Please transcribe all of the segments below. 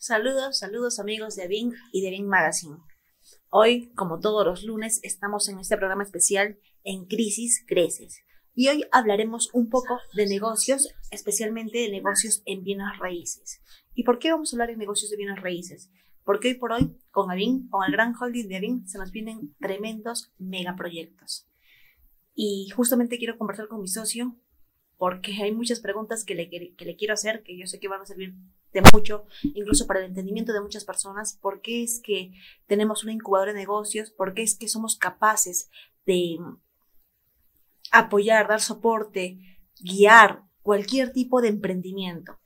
Saludos, saludos amigos de Bing y de Bing Magazine. Hoy, como todos los lunes, estamos en este programa especial En Crisis Creces. Y hoy hablaremos un poco de negocios, especialmente de negocios en bienes raíces. ¿Y por qué vamos a hablar de negocios de bienes raíces? Porque hoy por hoy, con Avin, con el gran holding de Avin, se nos vienen tremendos megaproyectos. Y justamente quiero conversar con mi socio porque hay muchas preguntas que le, que le quiero hacer que yo sé que van a servir de mucho, incluso para el entendimiento de muchas personas, por qué es que tenemos una incubadora de negocios, por qué es que somos capaces de apoyar, dar soporte, guiar cualquier tipo de emprendimiento.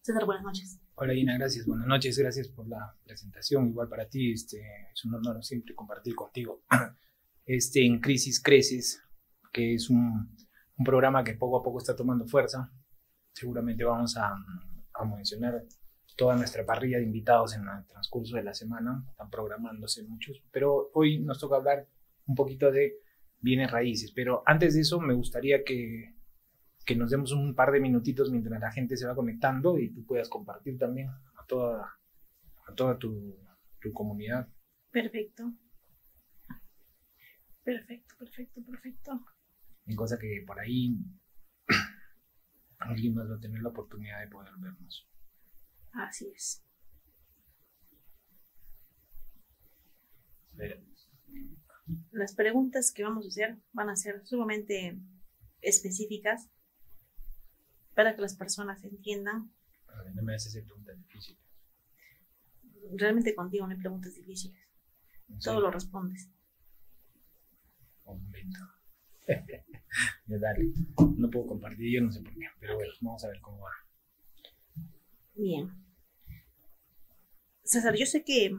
César, buenas noches. Hola Ina, gracias. Buenas noches, gracias por la presentación. Igual para ti, este, es un honor siempre compartir contigo. Este, en Crisis Creces, que es un, un programa que poco a poco está tomando fuerza. Seguramente vamos a, a mencionar toda nuestra parrilla de invitados en el transcurso de la semana. Están programándose muchos, pero hoy nos toca hablar un poquito de bienes raíces. Pero antes de eso, me gustaría que, que nos demos un par de minutitos mientras la gente se va conectando y tú puedas compartir también a toda, a toda tu, tu comunidad. Perfecto. Perfecto, perfecto, perfecto. En cosa que por ahí alguien más va a tener la oportunidad de poder vernos. Así es. Las preguntas que vamos a hacer van a ser sumamente específicas para que las personas entiendan. a no me haces preguntas difíciles. Realmente contigo no hay preguntas difíciles. Todo lo respondes. Momento. Ya, dale. No puedo compartir, yo no sé por qué, pero bueno, vamos a ver cómo va. Bien. César, yo sé que.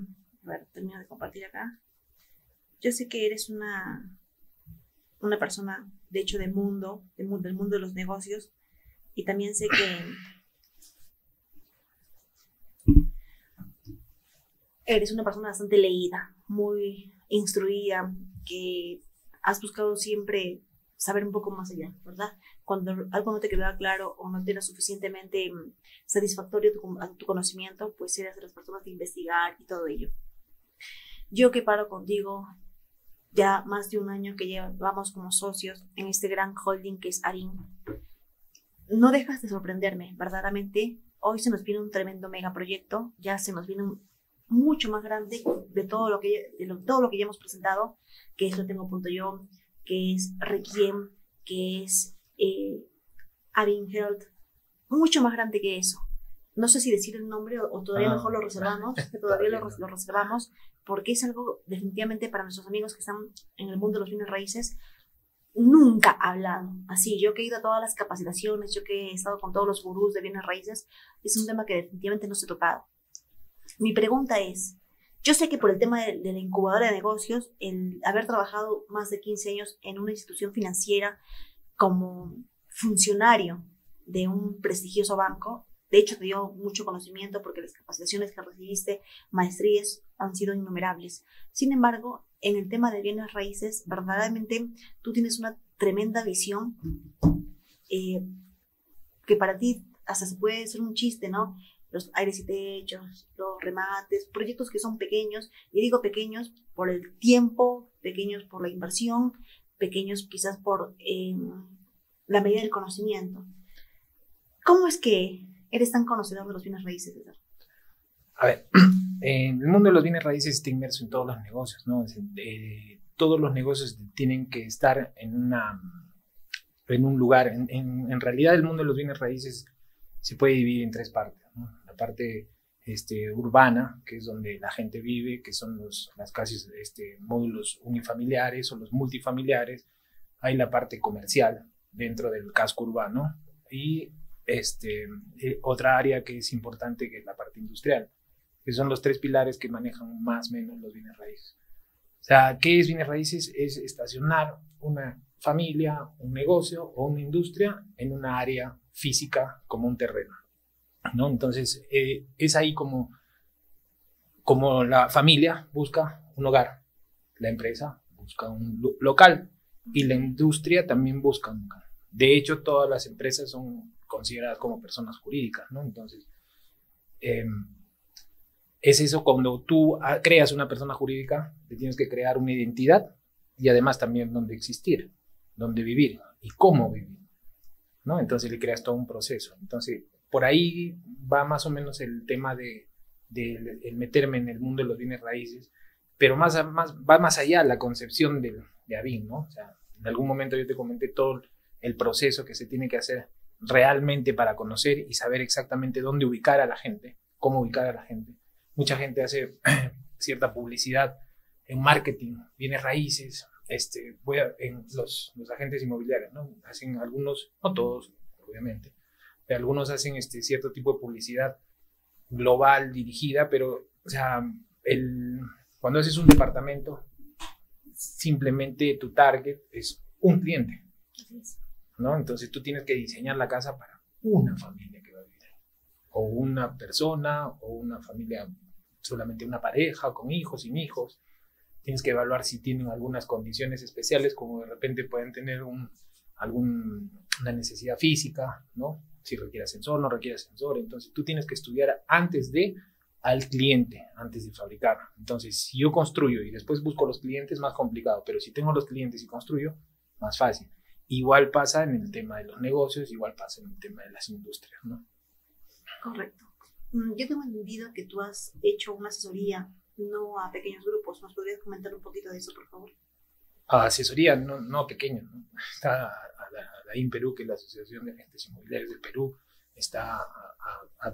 A ver, termino de compartir acá. Yo sé que eres una. Una persona, de hecho, de mundo, de mu- del mundo de los negocios. Y también sé que. Eres una persona bastante leída, muy instruida, que has buscado siempre saber un poco más allá, ¿verdad? Cuando algo no te quedaba claro o no te era suficientemente mm, satisfactorio tu, tu conocimiento, pues eres de las personas de investigar y todo ello. Yo que paro contigo ya más de un año que llevamos como socios en este gran holding que es Arin, no dejas de sorprenderme, verdaderamente. Hoy se nos viene un tremendo megaproyecto, ya se nos viene un mucho más grande de todo lo que, de lo- todo lo que ya hemos presentado, que es Lo Tengo Punto Yo, que es Requiem, que es eh, Health, mucho más grande que eso. No sé si decir el nombre o, o todavía Ah, mejor lo reservamos, que todavía lo, lo reservamos, porque es algo definitivamente para nuestros amigos que están en el mundo de los bienes raíces, nunca hablado. Así, yo que he ido a todas las capacitaciones, yo que he estado con todos los gurús de bienes raíces, es un tema que definitivamente no se ha tocado. Mi pregunta es, yo sé que por el tema de, de la incubadora de negocios, el haber trabajado más de 15 años en una institución financiera como funcionario de un prestigioso banco, de hecho te dio mucho conocimiento porque las capacitaciones que recibiste, maestrías, han sido innumerables. Sin embargo, en el tema de bienes raíces, verdaderamente tú tienes una tremenda visión eh, que para ti hasta se puede ser un chiste, ¿no? Los aires y techos, los remates, proyectos que son pequeños, y digo pequeños por el tiempo, pequeños por la inversión, pequeños quizás por eh, la medida del conocimiento. ¿Cómo es que eres tan conocedor de los bienes raíces, César? A ver, el mundo de los bienes raíces está inmerso en todos los negocios, ¿no? Eh, todos los negocios tienen que estar en, una, en un lugar. En, en- en realidad, el mundo de los bienes raíces se puede dividir en tres partes. ¿no? La parte este, urbana, que es donde la gente vive, que son los, las casas, este, módulos unifamiliares o los multifamiliares. Hay la parte comercial dentro del casco urbano y este, eh, otra área que es importante, que es la parte industrial que son los tres pilares que manejan más o menos los bienes raíces. O sea, ¿qué es bienes raíces? Es estacionar una familia, un negocio o una industria en una área física como un terreno. ¿No? Entonces, eh, es ahí como, como la familia busca un hogar, la empresa busca un lo- local y la industria también busca un local. De hecho, todas las empresas son consideradas como personas jurídicas, ¿no? Entonces, em, es eso cuando tú ah, creas una persona jurídica, te tienes que crear una identidad y además también dónde existir, dónde vivir y cómo vivir. ¿no? Entonces le creas todo un proceso. Entonces, por ahí va más o menos el tema de, el meterme en el mundo de los bienes raíces, pero más, más va más allá la concepción de, de ABIN, ¿no? O sea, en algún momento yo te comenté todo el proceso que se tiene que hacer realmente para conocer y saber exactamente dónde ubicar a la gente, cómo ubicar a la gente. Mucha gente hace cierta publicidad en marketing, bienes raíces, este, voy en los, los, agentes inmobiliarios, ¿no? Hacen algunos, no todos, obviamente, algunos hacen este cierto tipo de publicidad global, dirigida, pero, o sea, el, cuando haces un departamento, simplemente tu target es un cliente. ¿no? Entonces tú tienes que diseñar la casa para una familia que va a vivir ahí. O una persona, o una familia, solamente una pareja, con hijos, sin hijos. Tienes que evaluar si tienen algunas condiciones especiales, como de repente pueden tener un, algún, una necesidad física, ¿no? Si requiere ascensor, no requiere ascensor. Entonces tú tienes que estudiar antes de al cliente antes de fabricar. Entonces, si yo construyo y después busco los clientes, más complicado, pero si tengo los clientes y construyo, más fácil. Igual pasa en el tema de los negocios, igual pasa en el tema de las industrias, ¿no? Correcto. Mm, yo tengo entendido que tú has hecho una asesoría no a pequeños grupos. ¿Nos podrías comentar un poquito de eso, por favor? A asesoría, no, no a pequeños. ¿no? Está a la, INPERU, que es la Asociación de Agentes Inmobiliarios del Perú. Está a, a, a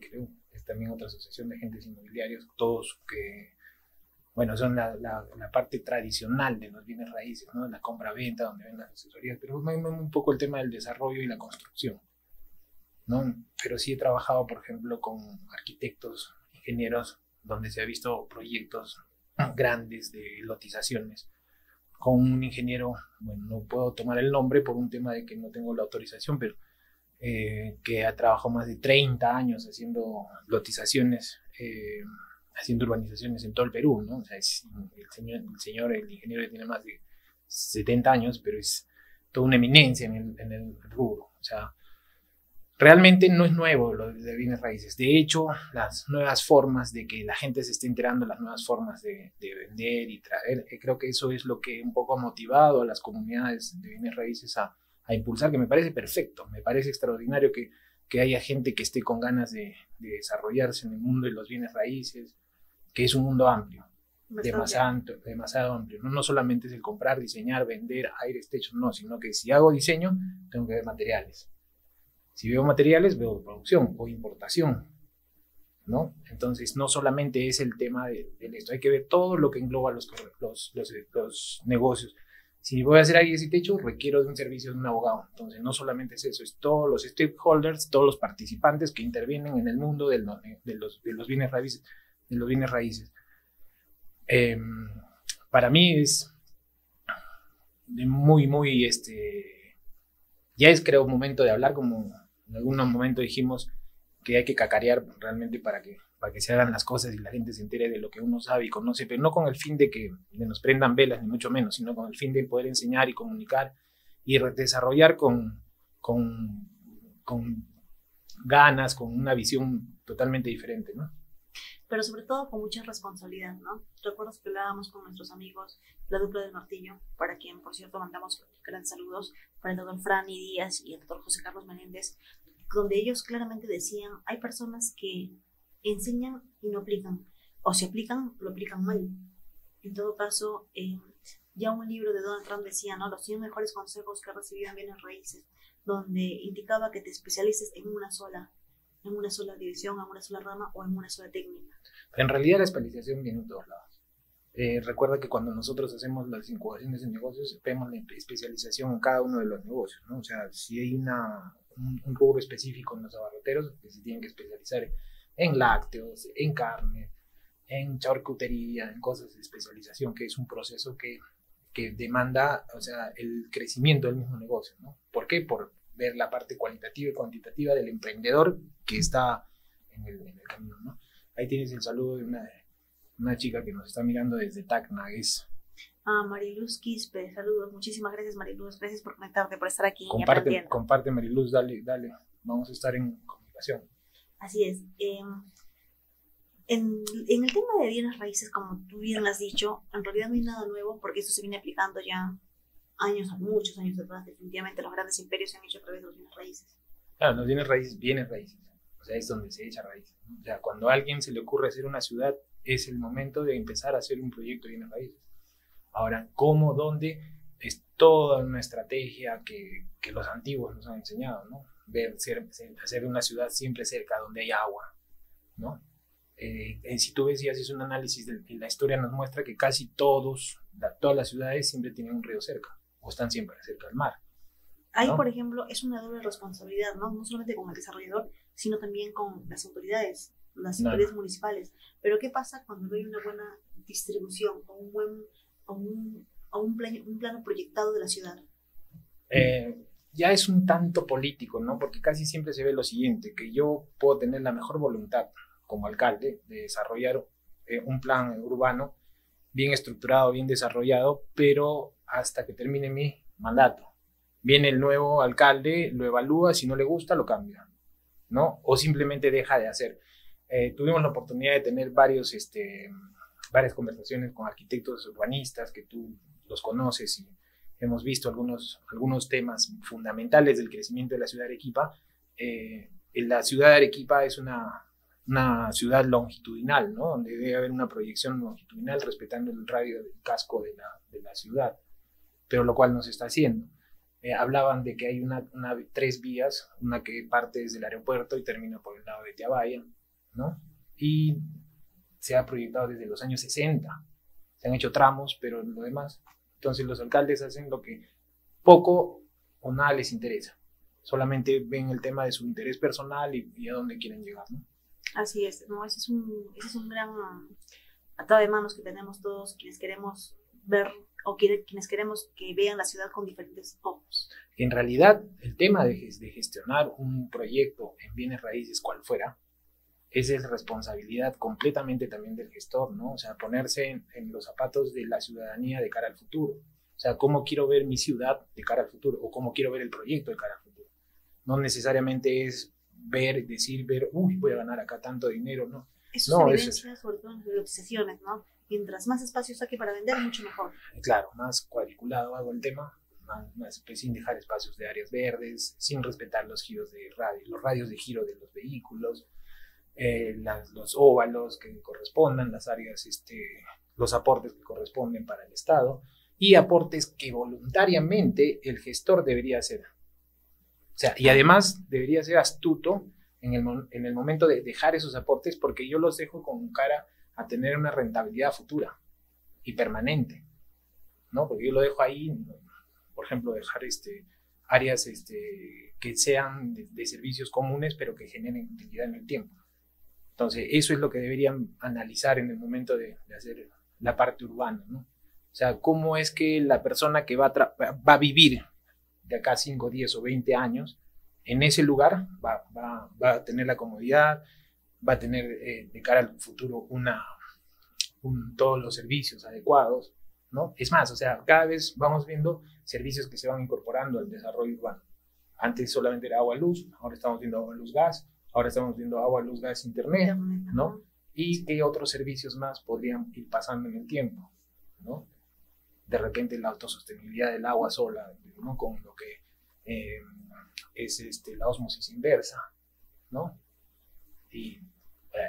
creo. Es también otra asociación de agentes inmobiliarios. Todos que bueno, son la, la, parte tradicional de los bienes raíces, ¿no? La compra-venta, donde ven las asesorías, pero un poco el tema del desarrollo y la construcción, ¿no? Pero sí he trabajado, por ejemplo, con arquitectos, ingenieros, donde se ha visto proyectos grandes de lotizaciones, con un ingeniero, bueno, no puedo tomar el nombre por un tema de que no tengo la autorización, pero eh, que ha trabajado más de 30 años haciendo lotizaciones. Eh, haciendo urbanizaciones en todo el Perú, ¿no? O sea, el, señor, el señor, el ingeniero tiene más de 70 años, pero es toda una eminencia en el, en el rubro. O sea, realmente no es nuevo lo de bienes raíces. De hecho, las nuevas formas de que la gente se esté enterando, las nuevas formas de, de, vender y traer, eh, creo que eso es lo que un poco ha motivado a las comunidades de bienes raíces a, a impulsar, que me parece perfecto, me parece extraordinario que, que haya gente que esté con ganas de, de desarrollarse en el mundo de los bienes raíces, que es un mundo amplio, demasiado, demasiado amplio. No, no solamente es el comprar, diseñar, vender, aire, techo, no, sino que si hago diseño, tengo que ver materiales. Si veo materiales, veo producción o importación. ¿no? Entonces, no solamente es el tema de, esto, hay que ver todo lo que engloba los, los, los, negocios. Si voy a hacer aire y techo, requiero de un servicio de un abogado. Entonces, no solamente es eso, es todos los stakeholders, todos los participantes que intervienen en el mundo de los, de los, de los bienes raíces de los bienes raíces. Em, para mí es muy, muy, este, ya es creo momento de hablar, como en algún momento dijimos que hay que cacarear realmente para que, para que se hagan las cosas y la gente se entere de lo que uno sabe y conoce, pero no con el fin de que nos prendan velas, ni mucho menos, sino con el fin de poder enseñar y comunicar y desarrollar con, con, con ganas, con una visión totalmente diferente, ¿no? Pero sobre todo con mucha responsabilidad, ¿no? Recuerdas que hablábamos con nuestros amigos, la dupla del martillo, para quien, por cierto, mandamos grandes saludos, para el doctor Franny Díaz y el doctor José Carlos Menéndez, donde ellos claramente decían, hay personas que enseñan y no aplican, o si aplican, lo aplican mal. En todo caso, eh, ya un libro de Donald Trump decía, ¿no? Los 100 mejores consejos que he recibido en bienes raíces, donde indicaba que te especialices en una sola en una sola división, en una sola rama o en una sola técnica. En realidad la especialización viene en todos lados. Eh, recuerda que cuando nosotros hacemos las incubaciones en negocios, vemos la especialización en cada uno de los negocios, ¿no? O sea, si hay una, un, rubro específico en los abarroteros, que se tienen que especializar en lácteos, en carne, en charcutería, en cosas de especialización, que es un proceso que, que demanda, o sea, el crecimiento del mismo negocio, ¿no? ¿Por qué? Por, ver la parte cualitativa y cuantitativa del emprendedor que está en el, camino, ¿no? Ahí tienes el saludo de una, una chica que nos está mirando desde Tacna, es... Ah, Mariluz Quispe, saludos. Muchísimas gracias, Mariluz. Gracias por conectarte, por estar aquí. Comparte, comparte Mariluz, dale, dale. Vamos a estar en comunicación. Así es. Em, En, en, el tema de bienes raíces, como tú bien has dicho, en realidad no hay nada nuevo porque esto se viene aplicando ya años, muchos años atrás. Definitivamente los grandes imperios se han hecho a través de los bienes raíces. Claro, los bienes raíces, bienes raíces. O sea, es donde se echa raíces. O sea, cuando a alguien se le ocurre hacer una ciudad, es el momento de empezar a hacer un proyecto de bienes raíces. Ahora, ¿cómo, dónde? Es toda una estrategia que, que los antiguos nos han enseñado, ¿no? Ver, ser, hacer una ciudad siempre cerca donde hay agua, ¿no? Eh, si tú ves y haces un análisis de, la historia, nos muestra que casi todos, todas las ciudades siempre tienen un río cerca o están siempre cerca del mar. Ahí, por ejemplo, es una doble responsabilidad, ¿no? No solamente con el desarrollador, sino también con las autoridades, las autoridades municipales. Pero ¿qué pasa cuando no hay una buena distribución, o un buen, o un, un, plan, un plano proyectado de la ciudad? Eh, ya es un tanto político, ¿no? Porque casi siempre se ve lo siguiente, que yo puedo tener la mejor voluntad como alcalde de desarrollar eh, un plan urbano bien estructurado, bien desarrollado, pero hasta que termine mi mandato. Viene el nuevo alcalde, lo evalúa, si no le gusta, lo cambia, ¿no? O simplemente deja de hacer. Eh, tuvimos la oportunidad de tener varios, este, varias conversaciones con arquitectos urbanistas que tú los conoces y hemos visto algunos, algunos temas fundamentales del crecimiento de la ciudad de Arequipa. Eh, la ciudad de Arequipa es una, una ciudad longitudinal, ¿no? Donde debe haber una proyección longitudinal respetando el radio del casco de la, de la ciudad, pero lo cual no se está haciendo. Eh, hablaban de que hay una, tres vías, una que parte desde el aeropuerto y termina por el lado de Tiabaya, ¿no? Y se ha proyectado desde los años 60. Se han hecho tramos, pero lo demás. Entonces los alcaldes hacen lo que poco o nada les interesa. Solamente ven el tema de su interés personal y, a dónde quieren llegar, ¿no? Así es, no, es un, ese es un gran atado de manos que tenemos todos quienes queremos ver o quienes queremos que vean la ciudad con diferentes ojos. En realidad, el tema de, de gestionar un proyecto en bienes raíces, cual fuera, esa es responsabilidad completamente también del gestor, ¿no? O sea, ponerse en, en, los zapatos de la ciudadanía de cara al futuro. O sea, cómo quiero ver mi ciudad de cara al futuro o cómo quiero ver el proyecto de cara al futuro. No necesariamente es ver, decir, ver, uy, voy a ganar acá tanto dinero, ¿no. Eso no, se evidencia sobre todo en las ¿no? Mientras más espacios saque para vender, mucho mejor. Claro, más cuadriculado hago el tema, más, pues, sin dejar espacios de áreas verdes, sin respetar los giros de radio, los radios de giro de los vehículos, eh, las, los óvalos que correspondan, las áreas, este, los aportes que corresponden para el Estado y aportes que voluntariamente el gestor debería hacer. O sea, y además debería ser astuto en el, en el momento de dejar esos aportes porque yo los dejo con cara a tener una rentabilidad futura y permanente, ¿no? Porque yo lo dejo ahí, por ejemplo, dejar este, áreas este, que sean de, servicios comunes pero que generen utilidad en el tiempo. Entonces, eso es lo que deberían analizar en el momento de, hacer la parte urbana, ¿no? O sea, cómo es que la persona que va a, vivir de acá 5, 10 o 20 años, en ese lugar va a tener la comodidad, va a tener eh, de cara al futuro una, un, todos los servicios adecuados, ¿no? Es más, o sea, cada vez vamos viendo servicios que se van incorporando al desarrollo urbano. Antes solamente era agua-luz, ahora estamos viendo agua-luz-gas, ahora estamos viendo agua-luz, gas, internet, ¿no? Y qué otros servicios más podrían ir pasando en el tiempo, ¿no? de repente la autosostenibilidad del agua sola, ¿no? con lo que eh, es este, la osmosis inversa, ¿no? Y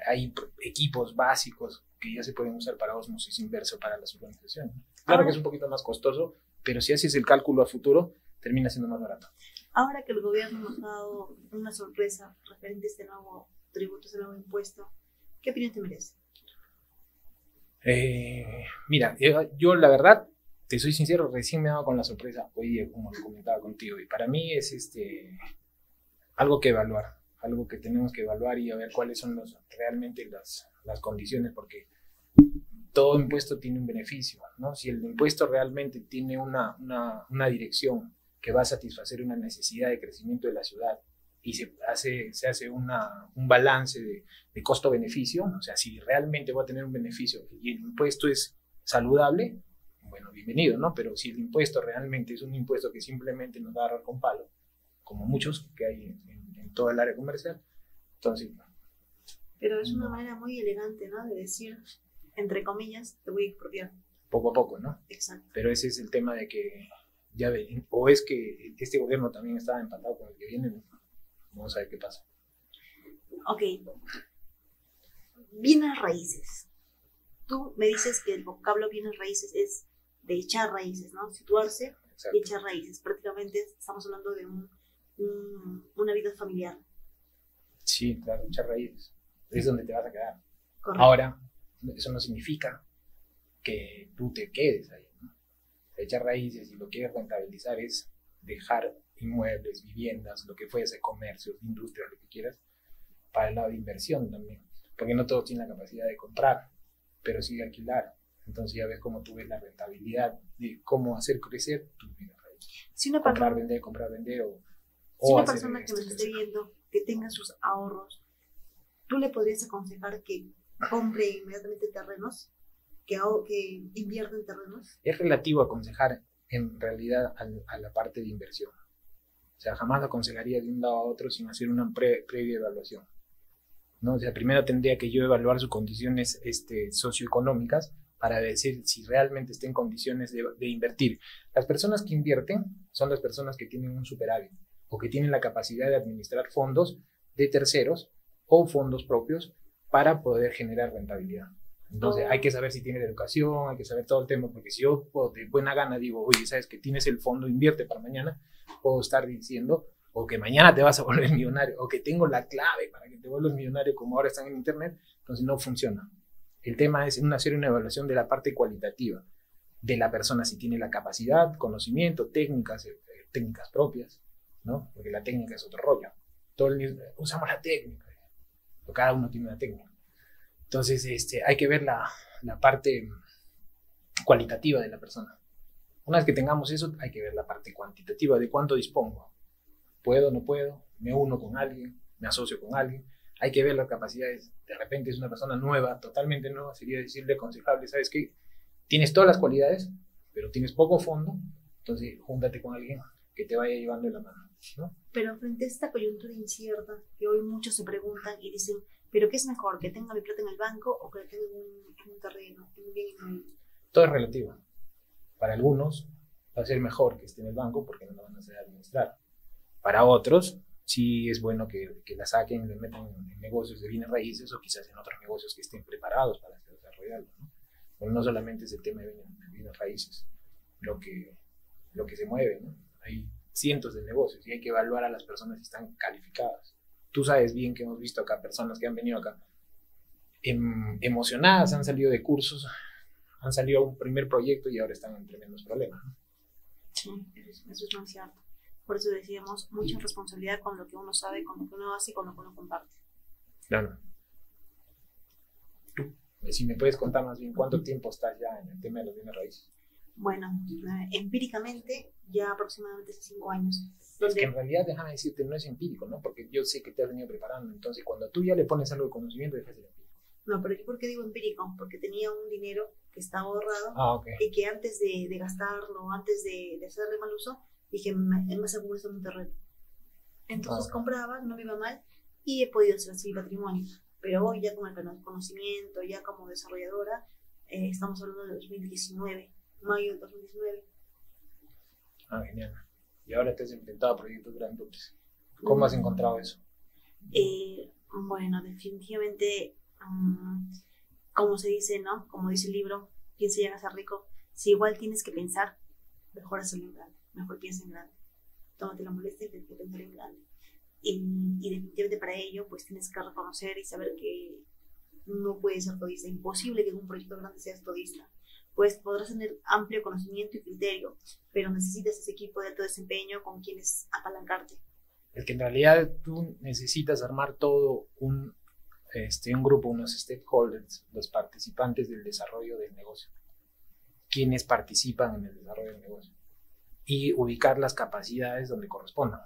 hay equipos básicos que ya se pueden usar para osmosis inversa para las urbanizaciones. Claro que es un poquito más costoso, pero si haces el cálculo a futuro, termina siendo más barato. Ahora que el gobierno nos ha dado una sorpresa referente a este nuevo tributo, este nuevo impuesto, ¿qué opinión te merece? Eh, mira, yo la verdad te soy sincero, recién me he dado con la sorpresa hoy como lo comentaba contigo, y para mí es este, algo que evaluar, algo que tenemos que evaluar y a ver cuáles son los, realmente las, las condiciones, porque todo impuesto tiene un beneficio, ¿no? Si el impuesto realmente tiene una, una, una dirección que va a satisfacer una necesidad de crecimiento de la ciudad y se hace, se hace una, un balance de, de costo-beneficio, o sea, si realmente va a tener un beneficio y el impuesto es saludable, bueno, bienvenido, ¿no? Pero si el impuesto realmente es un impuesto que simplemente nos va a agarrar con palo, como muchos que hay en, todo el área comercial, entonces... Pero es una manera muy elegante, ¿no? De decir, entre comillas, te voy a expropiar. Poco a poco, ¿no? Exacto. Pero ese es el tema de que ya ven, o es que este gobierno también está empatado con el que viene, vamos a ver qué pasa. Ok. Bienes raíces. Tú me dices que el vocablo bienes raíces es de echar raíces, ¿no? Situarse Exacto. y echar raíces. Prácticamente estamos hablando de un, un- una vida familiar. Sí, claro, echar raíces. Es donde te vas a quedar. Correcto. Ahora, eso no significa que tú te quedes ahí. ¿no? Echar raíces y lo que quieres rentabilizar es dejar inmuebles, viviendas, lo que fuese, comercios, industrias, lo que quieras, para el lado de inversión también. Porque no todos tienen la capacidad de comprar, pero sí de alquilar. Entonces ya ves cómo tú ves la rentabilidad de cómo hacer crecer bienes raíces. si una Comprar, vender, comprar, vender o, si una persona que nos esté viendo, que tenga sus ahorros, ¿tú le podrías aconsejar que compre inmediatamente terrenos? Que, que invierta en terrenos? es relativo aconsejar en realidad al- a, la parte de inversión. O sea, jamás aconsejaría de un lado a otro sin hacer una pre- previa evaluación. ¿no? O sea, primero tendría que yo evaluar sus condiciones este, socioeconómicas para decir si realmente está en condiciones de, de invertir. Las personas que invierten son las personas que tienen un superávit o que tienen la capacidad de administrar fondos de terceros o fondos propios para poder generar rentabilidad. Entonces Oh. hay que saber si tienes educación, hay que saber todo el tema, porque si yo puedo de buena gana digo, oye, sabes que tienes el fondo, invierte para mañana, puedo estar diciendo, o que mañana te vas a volver millonario, o que tengo la clave para que te vuelvas millonario como ahora están en Internet, entonces no funciona. El tema es una, hacer una evaluación de la parte cualitativa de la persona, si tiene la capacidad, conocimiento, técnicas, eh, técnicas propias, ¿no? Porque la técnica es otro rollo. Todo usamos la técnica, pero cada uno tiene una técnica. Entonces, este, hay que ver la, la parte cualitativa de la persona. Una vez que tengamos eso, hay que ver la parte cuantitativa de cuánto dispongo. ¿Puedo, no puedo? ¿Me uno con alguien? ¿Me asocio con alguien? Hay que ver las capacidades. De repente es una persona nueva, totalmente nueva, sería decirle aconsejable, ¿sabes qué? Tienes todas las cualidades, pero tienes poco fondo, entonces júntate con alguien que te vaya llevando de la mano, ¿no? Pero frente a esta coyuntura incierta, que hoy muchos se preguntan y dicen, ¿pero qué es mejor? ¿Que tenga mi plata en el banco o que la tenga en un, en un terreno, en un bien inmueble? Todo es relativo. Para algunos va a ser mejor que esté en el banco porque no lo van a hacer administrar. Para otros, sí es bueno que, que la saquen y le metan en negocios de bienes raíces o quizás en otros negocios que estén preparados para desarrollarlo. ¿no? Pero no solamente es el tema de bienes, de bienes raíces lo que, lo que se mueve. ¿no? Hay cientos de negocios y hay que evaluar a las personas si están calificadas. Tú sabes bien que hemos visto acá personas que han venido acá em- emocionadas, han salido de cursos, han salido a un primer proyecto y ahora están en tremendos problemas. ¿no? Sí, eso es, eso es muy cierto. Por eso decíamos, mucha responsabilidad con lo que uno sabe, con lo que uno hace y con lo que uno comparte. Claro. Tú, si me puedes contar más bien cuánto tiempo estás ya en el tema de los bienes raíces. Bueno, empíricamente ya aproximadamente hace cinco años. Es que en realidad, déjame decirte, no es empírico, ¿no? Porque yo sé que te has venido preparando. Entonces, cuando tú ya le pones algo de conocimiento, dejas de ser empírico. no, pero ¿yo por qué digo empírico? Porque tenía un dinero que estaba ahorrado Ah, ok. y que antes de, de gastarlo, antes de, de hacerle mal uso, dije, "Me- es más seguro estar en un terreno. Entonces Ah. compraba, no me iba mal y he podido hacer así patrimonio. Pero hoy ya con el cono- conocimiento, ya como desarrolladora, eh, estamos hablando de 2019, mayo de 2019. Ah, genial. Y ahora te has enfrentado a proyectos grandotes. ¿Cómo has encontrado eso? Eh, bueno, definitivamente, mm, como se dice, ¿no? Como dice el libro, ¿quién se llega a ser rico? Si igual tienes que pensar, mejor hacerlo en grande, mejor piensa en grande. Tómate la molestia de pensar en grande. Y, y definitivamente para ello, pues tienes que reconocer y saber que no puedes ser todista, imposible que un proyecto grande seas todista. Pues podrás tener amplio conocimiento y criterio, pero necesitas ese equipo de alto desempeño con quienes apalancarte. Es que en realidad tú necesitas armar todo un, este, un grupo, unos stakeholders, los participantes del desarrollo del negocio, quienes participan en el desarrollo del negocio, y ubicar las capacidades donde correspondan,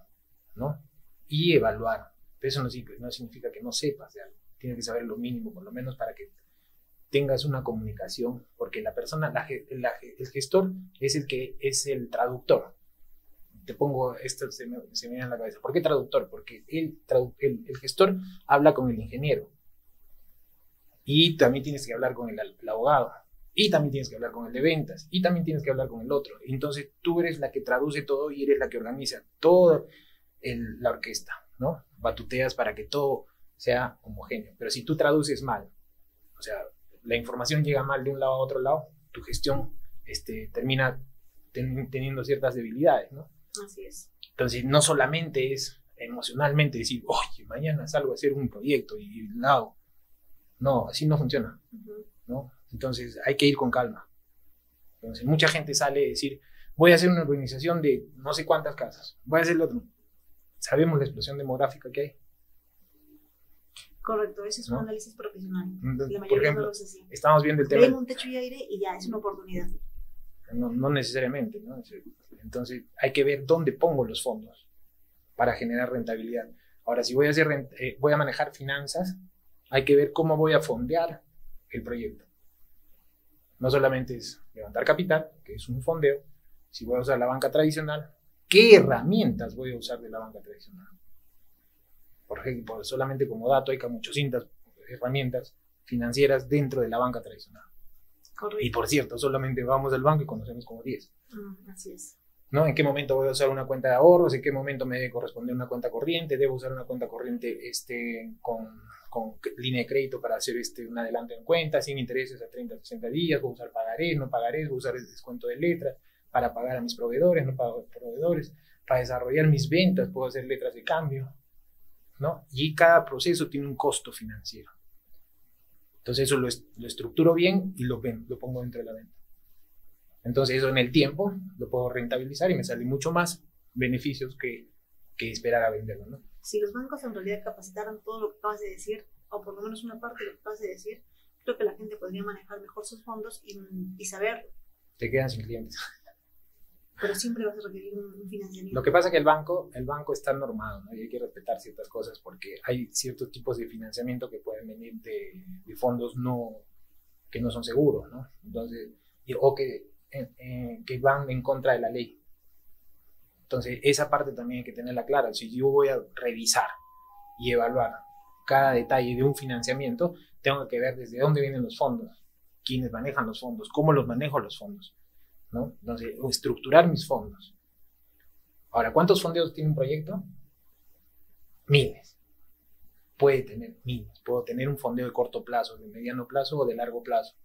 ¿no? Y evaluar. Eso no, no significa que no sepas de algo, tienes que saber lo mínimo, por lo menos para que tengas una comunicación, porque la persona, el gestor es el que es el traductor, te pongo esto, se me, se me viene a la cabeza. ¿Por qué traductor? Porque el, el, gestor habla con el ingeniero. Y también tienes que hablar con el, el abogado. Y también tienes que hablar con el de ventas. Y también tienes que hablar con el otro. Entonces tú eres la que traduce todo y eres la que organiza toda la orquesta, ¿no? Batuteas para que todo sea homogéneo. Pero si tú traduces mal, o sea, la información llega mal de un lado a otro lado, tu gestión este, termina teniendo ciertas debilidades, ¿no? Así es. Entonces, no solamente es emocionalmente decir, oye, mañana salgo a hacer un proyecto y lo hago. No, así no funciona, ¿no? Entonces, hay que ir con calma. Entonces, mucha gente sale a decir, voy a hacer una organización de no sé cuántas casas, voy a hacer lo otro. Sabemos la explosión demográfica que hay. Correcto, ese es un análisis profesional. la por ejemplo, estamos viendo el tema. un techo y aire y ya es una oportunidad. No, no, necesariamente, ¿no? Entonces hay que ver dónde pongo los fondos para generar rentabilidad. Ahora, si voy a, hacer, eh, voy a manejar finanzas, hay que ver cómo voy a fondear el proyecto. No solamente es levantar capital, que es un fondeo, si voy a usar la banca tradicional, ¿qué herramientas voy a usar de la banca tradicional? Por ejemplo, solamente como dato, hay muchas herramientas financieras dentro de la banca tradicional. Correcto. Y por cierto, solamente vamos al banco y conocemos como 10. Mm, así es. ¿No? ¿En qué momento voy a usar una cuenta de ahorros? ¿En qué momento me debe corresponder una cuenta corriente? ¿Debo usar una cuenta corriente este, con, con línea de crédito para hacer este, un adelanto en cuenta, sin intereses a 30 60 días? ¿Voy a usar pagarés, no pagarés? ¿Voy a usar el descuento de letras para pagar a mis proveedores, no pago a proveedores? Para desarrollar mis ventas, puedo hacer letras de cambio. ¿No? Y cada proceso tiene un costo financiero. Entonces eso lo, lo estructuro bien y lo, lo pongo dentro de la venta. Entonces eso en el tiempo lo puedo rentabilizar y me sale mucho más beneficios que, que esperar a venderlo, ¿no? Si los bancos en realidad capacitaran todo lo que acabas de decir, o por lo menos una parte de lo que acabas de decir, creo que la gente podría manejar mejor sus fondos y, y saber... Te quedan sin clientes pero siempre vas a requerir un, financiamiento. Lo que pasa es que el banco, el banco está normado, ¿no? Y hay que respetar ciertas cosas porque hay ciertos tipos de financiamiento que pueden venir de, de fondos no, que no son seguros, ¿no? Entonces, o que, que van en contra de la ley. Entonces, esa parte también hay que tenerla clara. Si yo voy a revisar y evaluar cada detalle de un financiamiento, tengo que ver desde dónde vienen los fondos, quiénes manejan los fondos, cómo los manejo los fondos ¿no? Entonces, estructurar mis fondos. Ahora, ¿cuántos fondeos tiene un proyecto? Miles. Puede tener miles. Puedo tener un fondeo de corto plazo, de mediano plazo o de largo plazo.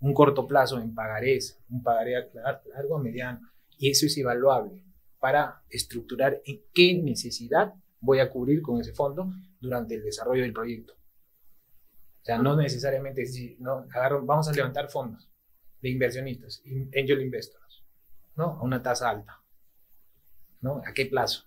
Un corto plazo en pagarés, un pagaré largo mediano. Y eso es evaluable para estructurar en qué necesidad voy a cubrir con ese fondo durante el desarrollo del proyecto. O sea, no necesariamente no, vamos a levantar fondos de inversionistas, angel investors, ¿no? A una tasa alta, ¿no? ¿A qué plazo?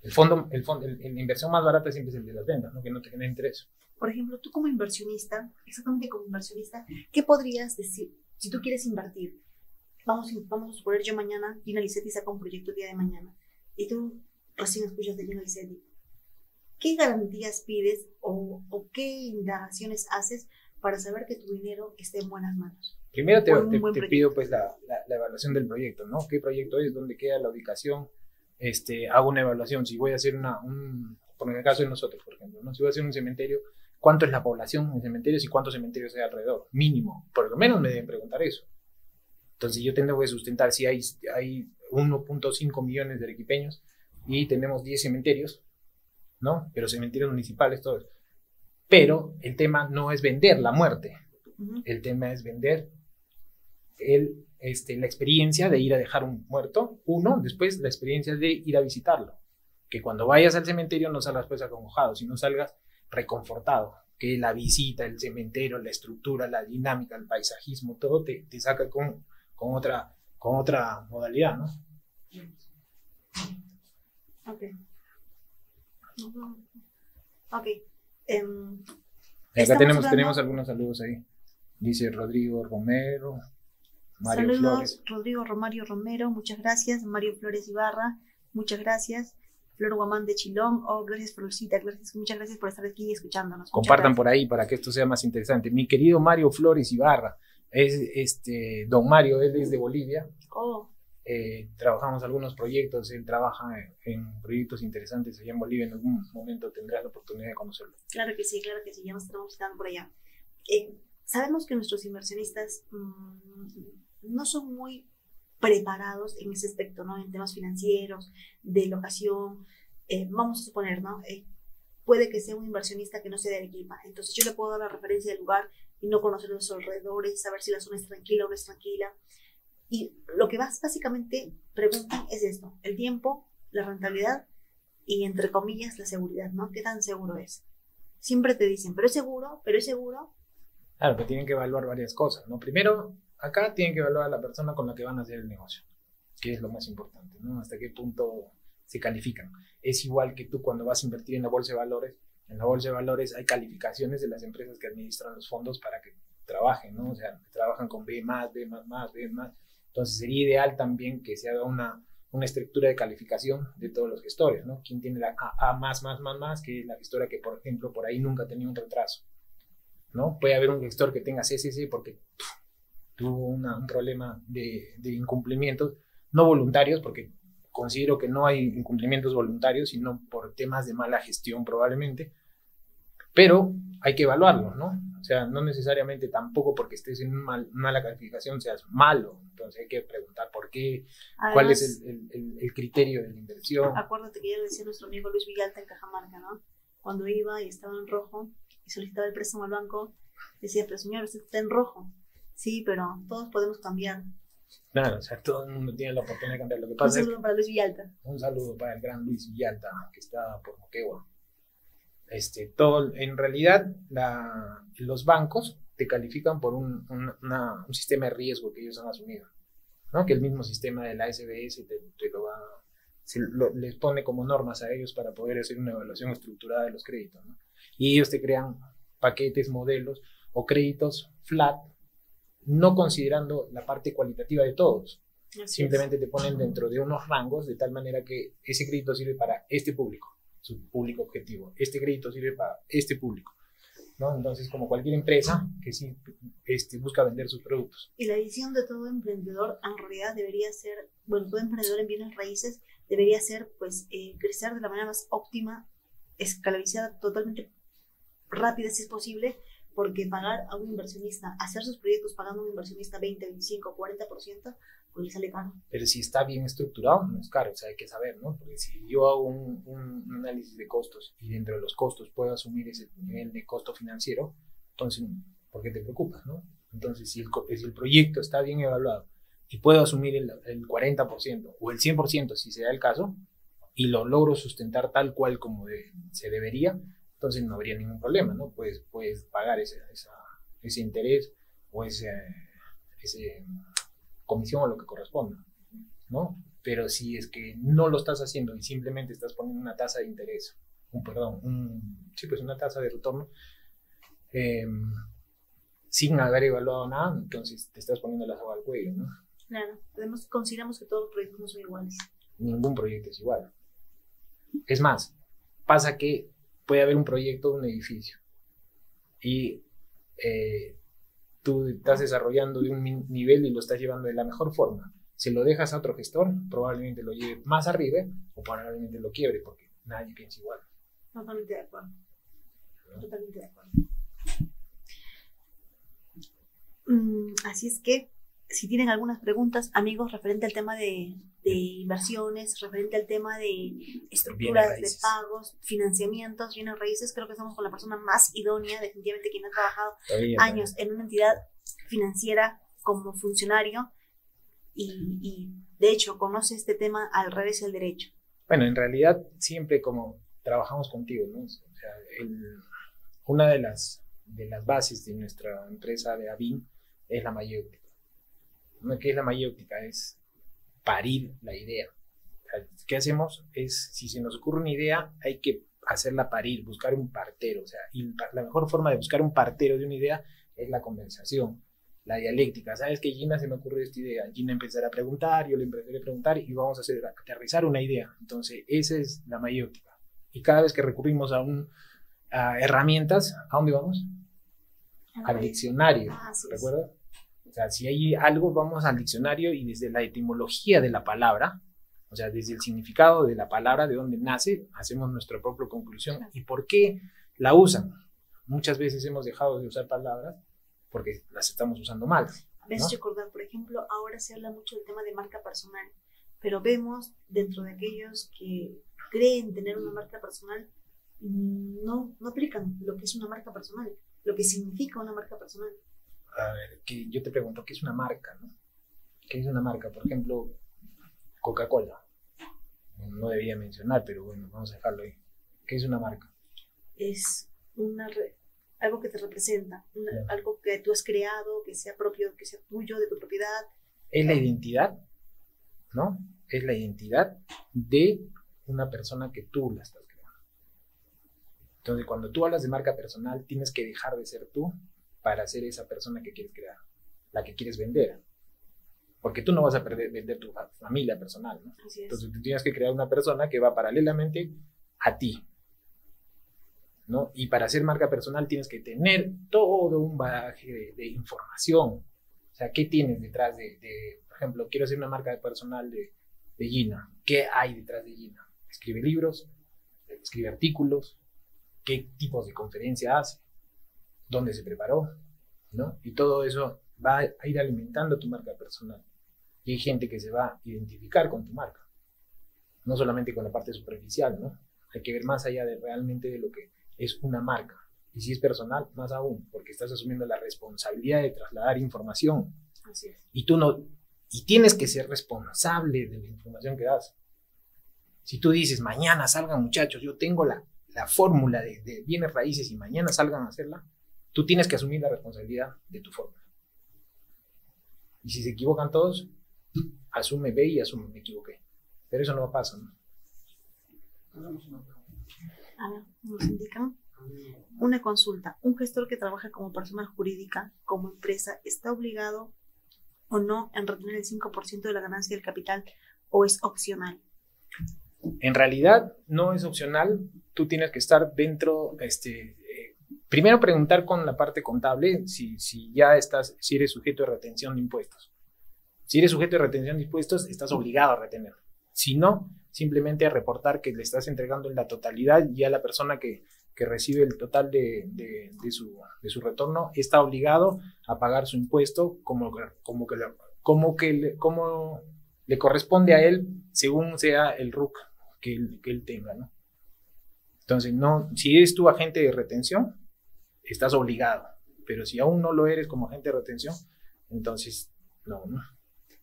El fondo, el fondo, la inversión más barata siempre es el de las ventas, ¿no? Que no te genera interés. Por ejemplo, tú como inversionista, exactamente como inversionista, ¿qué podrías decir si tú quieres invertir? Vamos, vamos a suponer yo mañana, Gina Licetti saca un proyecto el día de mañana y tú recién escuchas de Gina Licetti. ¿Qué garantías pides o, o qué indagaciones haces para saber que tu dinero esté en buenas manos. Primero te, te, pido pues la, la, evaluación del proyecto, ¿no? ¿Qué proyecto es? ¿Dónde queda la ubicación? Este, hago una evaluación. Si voy a hacer una, un, por el caso de nosotros, por ejemplo, ¿no? Si voy a hacer un cementerio, ¿cuánto es la población en cementerios y cuántos cementerios hay alrededor? Mínimo. Por lo menos me deben preguntar eso. Entonces yo tengo que sustentar si hay, hay 1.5 millones de arequipeños y tenemos 10 cementerios, ¿no? Pero cementerios municipales, todos pero el tema no es vender la muerte, el tema es vender el, este, la experiencia de ir a dejar un muerto, uno, después la experiencia de ir a visitarlo. Que cuando vayas al cementerio no salgas pues acongojado, sino salgas reconfortado, que la visita, el cementerio, la estructura, la dinámica, el paisajismo, todo te, te saca con, con, otra, con otra modalidad, ¿no? Ok. Ok. Em, acá tenemos, tenemos algunos saludos ahí. Dice Rodrigo Romero, Mario Saludos, Flores. Rodrigo Romario Romero, muchas gracias. Mario Flores Ibarra, muchas gracias. Flor Guamán de Chilón, oh, gracias Florcita, gracias, muchas gracias por estar aquí escuchándonos. Compartan por ahí para que esto sea más interesante. Mi querido Mario Flores Ibarra, es este, don Mario, él es de Bolivia. Oh. Eh, trabajamos algunos proyectos, él trabaja en, proyectos interesantes allá en Bolivia, en algún momento tendrás la oportunidad de conocerlo. Claro que sí, claro que sí, ya nos estamos visitando por allá. Eh, sabemos que nuestros inversionistas mm, no son muy preparados en ese aspecto, ¿no? En temas financieros, de locación. Eh, vamos a suponer, ¿no? puede que sea un inversionista que no sea de Arequipa. Entonces yo le puedo dar la referencia del lugar y no conocer los alrededores, saber si la zona es tranquila o no es tranquila. Y lo que más básicamente preguntan es esto, el tiempo, la rentabilidad y entre comillas la seguridad, ¿no? ¿Qué tan seguro es? Siempre te dicen, pero es seguro, pero es seguro. Claro, que tienen que evaluar varias cosas, ¿no? Primero, acá tienen que evaluar a la persona con la que van a hacer el negocio, que es lo más importante, ¿no? Hasta qué punto se califican. Es igual que tú cuando vas a invertir en la bolsa de valores, en la bolsa de valores hay calificaciones de las empresas que administran los fondos para que trabajen, ¿no? O sea, trabajan con B más, B más, más, B más. Entonces sería ideal también que se haga una, una estructura de calificación de todos los gestores, ¿no? ¿Quién tiene la A, más, más, más, más, que es la gestora que, por ejemplo, por ahí nunca tenido un retraso, ¿no? Puede haber un gestor que tenga CCC porque tuvo un problema de, de incumplimientos, no voluntarios, porque considero que no hay incumplimientos voluntarios, sino por temas de mala gestión probablemente, pero hay que evaluarlo, ¿no? O sea, no necesariamente tampoco porque estés en una mala calificación seas malo, entonces hay que preguntar por qué, cuál es el, el, criterio de la inversión. Acuérdate que ya decía nuestro amigo Luis Villalta en Cajamarca, ¿no? Cuando iba y estaba en rojo y solicitaba el préstamo al banco, decía, pero señor, usted está en rojo. Sí, pero todos podemos cambiar. Claro, o sea, todo el mundo tiene la oportunidad de cambiar. Lo que pasa un saludo para Luis Villalta. Un saludo para el gran Luis Villalta, que está por Moquegua. Este, todo, en realidad, la, los bancos te califican por un, un, sistema de riesgo que ellos han asumido. ¿no? Que el mismo sistema de la SBS te, te lo va, se les pone como normas a ellos para poder hacer una evaluación estructurada de los créditos. ¿no? Y ellos te crean paquetes, modelos o créditos flat no considerando la parte cualitativa de todos. Simplemente te ponen dentro de unos rangos de tal manera que ese crédito sirve para este público, su público objetivo. Este crédito sirve para este público. ¿no? Entonces, como cualquier empresa que sí este, busca vender sus productos. Y la visión de todo emprendedor en realidad debería ser, bueno, todo emprendedor en bienes raíces debería ser, pues, eh, crecer de la manera más óptima, esclavizada, totalmente rápida si es posible, porque pagar a un inversionista, hacer sus proyectos pagando a un inversionista 20, 25, 40%, pues le sale caro. Pero si está bien estructurado, no es caro, o sea, hay que saber, ¿no? Porque si yo hago un, un análisis de costos y dentro de los costos puedo asumir ese nivel de costo financiero, entonces, ¿por qué te preocupas, no? Entonces, si el, si el proyecto está bien evaluado y puedo asumir el, el 40% o el 100% si se da el caso, y lo logro sustentar tal cual como se debería, entonces no habría ningún problema, ¿no? Puedes, puedes pagar ese, ese interés o ese comisión o lo que corresponda, ¿no? Pero si es que no lo estás haciendo y simplemente estás poniendo una tasa de interés, un perdón, un, sí, pues una tasa de retorno, em, sin haber evaluado nada, entonces te estás poniendo la soga al cuello, ¿no? Claro, Podemos, consideramos que todos los proyectos no son iguales. Ningún proyecto es igual. Es más, pasa que puede haber un proyecto de un edificio y eh, tú estás desarrollando de un nivel y lo estás llevando de la mejor forma. Si lo dejas a otro gestor, probablemente lo lleve más arriba o probablemente lo quiebre porque nadie piensa igual. Totalmente de acuerdo. Totalmente de acuerdo. Mm, así es que si tienen algunas preguntas, amigos, referente al tema de, inversiones, referente al tema de estructuras de pagos, financiamientos, bienes raíces, creo que estamos con la persona más idónea, definitivamente quien ha trabajado años en una entidad financiera como funcionario y, de hecho conoce este tema al revés del derecho. Bueno, en realidad siempre como trabajamos contigo, ¿no? O sea, una de las, de las bases de nuestra empresa de ABIN es la mayor ¿Qué es la mayéutica? Es parir la idea. ¿Qué hacemos? Es, si se nos ocurre una idea, hay que hacerla parir, buscar un partero. O sea, y la mejor forma de buscar un partero de una idea es la conversación, la dialéctica. ¿Sabes que Gina se me ocurre esta idea? Gina empezará a preguntar, yo le empezaré a preguntar y vamos a hacer aterrizar una idea. Entonces, esa es la mayéutica. Y cada vez que recurrimos a, un, a herramientas, ¿a dónde vamos? Al diccionario, ¿recuerdas? O sea, si hay algo, vamos al diccionario y desde la etimología de la palabra, o sea, desde el significado de la palabra, de dónde nace, hacemos nuestra propia conclusión. ¿Y por qué la usan? Muchas veces hemos dejado de usar palabras porque las estamos usando mal. Me has hecho acordar, por ejemplo, ahora se habla mucho del tema de marca personal, pero vemos dentro de aquellos que creen tener una marca personal, no, no aplican lo que es una marca personal, lo que significa una marca personal. A ver, que yo te pregunto, ¿qué es una marca? No? ¿Qué es una marca? Por ejemplo, Coca-Cola. No debía mencionar, pero bueno, vamos a dejarlo ahí. ¿Qué es una marca? Es una algo que te representa, algo que tú has creado, que sea propio, que sea tuyo, de tu propiedad. Es la identidad, ¿no? Es la identidad de una persona que tú la estás creando. Entonces, cuando tú hablas de marca personal, tienes que dejar de ser tú para ser esa persona que quieres crear, la que quieres vender. Porque tú no vas a perder, vender tu familia personal, ¿no? Entonces, tú tienes que crear una persona que va paralelamente a ti, ¿no? Y para hacer marca personal tienes que tener todo un bagaje de, información. O sea, ¿qué tienes detrás de, por ejemplo, quiero hacer una marca personal de, de Gina? ¿Qué hay detrás de Gina? Escribe libros, escribe artículos, qué tipos de conferencia hace, dónde se preparó, ¿no? Y todo eso va a ir alimentando tu marca personal. Y hay gente que se va a identificar con tu marca, no solamente con la parte superficial, ¿no? Hay que ver más allá de realmente de lo que es una marca. Y si es personal, más aún, porque estás asumiendo la responsabilidad de trasladar información. Así es. Y tú no, y tienes que ser responsable de la información que das. Si tú dices, mañana salgan muchachos, yo tengo la, la fórmula de, de, bienes raíces y mañana salgan a hacerla, tú tienes que asumir la responsabilidad de tu fórmula. Y si se equivocan todos, asume B y asume me equivoqué. Pero eso no pasa, ¿no? A ver, nos indican. Una consulta. ¿Un gestor que trabaja como persona jurídica, como empresa, está obligado o no en retener el 5% de la ganancia del capital o es opcional? En realidad no es opcional. Tú tienes que estar dentro, este, primero preguntar con la parte contable si, ya estás, si eres sujeto de retención de impuestos. Si eres sujeto de retención de impuestos, estás obligado a retener. Si no, simplemente a reportar que le estás entregando en la totalidad y a la persona que, recibe el total de, su, retorno está obligado a pagar su impuesto como, que, le, corresponde a él según sea el RUC que que él tenga. ¿no? Entonces, no, si eres tu agente de retención, estás obligado, pero si aún no lo eres como agente de retención, entonces no, no.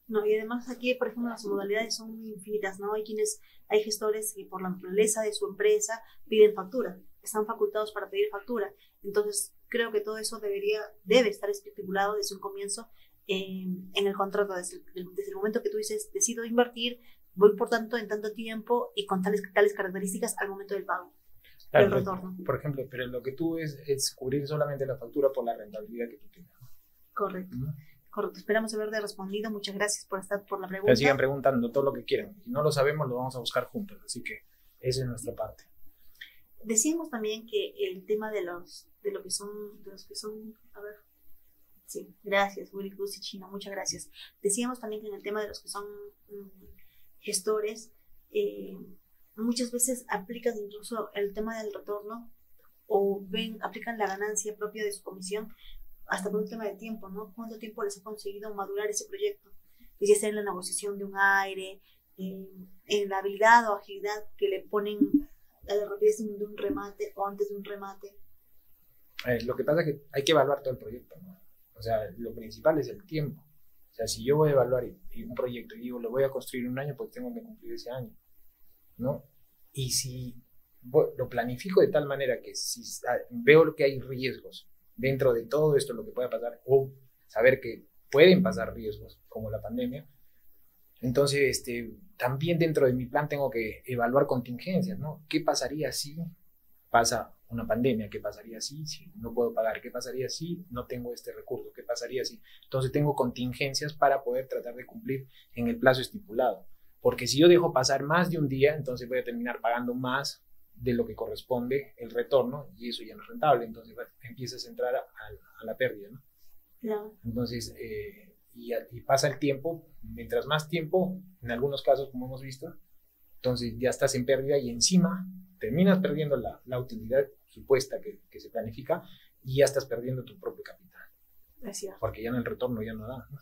No, y además aquí, por ejemplo, las modalidades son infinitas, ¿no? Hay quienes, hay gestores que por la naturaleza de su empresa piden factura, están facultados para pedir factura. Entonces, creo que todo eso debería, debe estar estipulado desde un comienzo en el contrato, desde el, desde el, momento que tú dices, decido invertir, voy por tanto en tanto tiempo y con tales, tales características al momento del pago. Claro, del retorno. Por ejemplo, pero lo que tú es, es cubrir solamente la factura por la rentabilidad que tú tengas. Correcto. Correcto, esperamos haberte respondido. Muchas gracias por estar por la pregunta. Que sigan preguntando todo lo que quieran. Si no lo sabemos, lo vamos a buscar juntos. Así que esa es nuestra parte. Decíamos también que el tema de los de lo que son de los que son a ver sí gracias Willy Cruz y Chino muchas gracias decíamos también que en el tema de los que son um, gestores eh, muchas veces aplican incluso el tema del retorno o ven aplican la ganancia propia de su comisión hasta por un tema de tiempo, ¿no? ¿Cuánto tiempo les ha conseguido madurar ese proyecto? Y ya sea en la negociación de un aire, en, la habilidad o agilidad que le ponen la rapidez de un remate o antes de un remate. Eh, lo que pasa es que hay que evaluar todo el proyecto, ¿no? O sea, lo principal es el tiempo. O sea, si yo voy a evaluar un proyecto y digo, lo voy a construir un año, pues tengo que cumplir ese año, ¿no? Y si lo planifico de tal manera que si veo que hay riesgos dentro de todo esto lo que pueda pasar o saber que pueden pasar riesgos como la pandemia. Entonces, este, también dentro de mi plan tengo que evaluar contingencias, ¿no? ¿Qué pasaría si pasa una pandemia? ¿Qué pasaría si, si no puedo pagar? ¿Qué pasaría si no tengo este recurso? ¿Qué pasaría si? Entonces tengo contingencias para poder tratar de cumplir en el plazo estipulado. Porque si yo dejo pasar más de un día, entonces voy a terminar pagando más de lo que corresponde el retorno y eso ya no es rentable, entonces empiezas a entrar a, a, la pérdida. ¿no? Claro. Entonces, eh, y, y pasa el tiempo, mientras más tiempo, en algunos casos, como hemos visto, entonces ya estás en pérdida y encima terminas perdiendo la, la utilidad supuesta que, que, se planifica y ya estás perdiendo tu propio capital. Es cierto. Porque ya en el retorno ya no da. ¿no?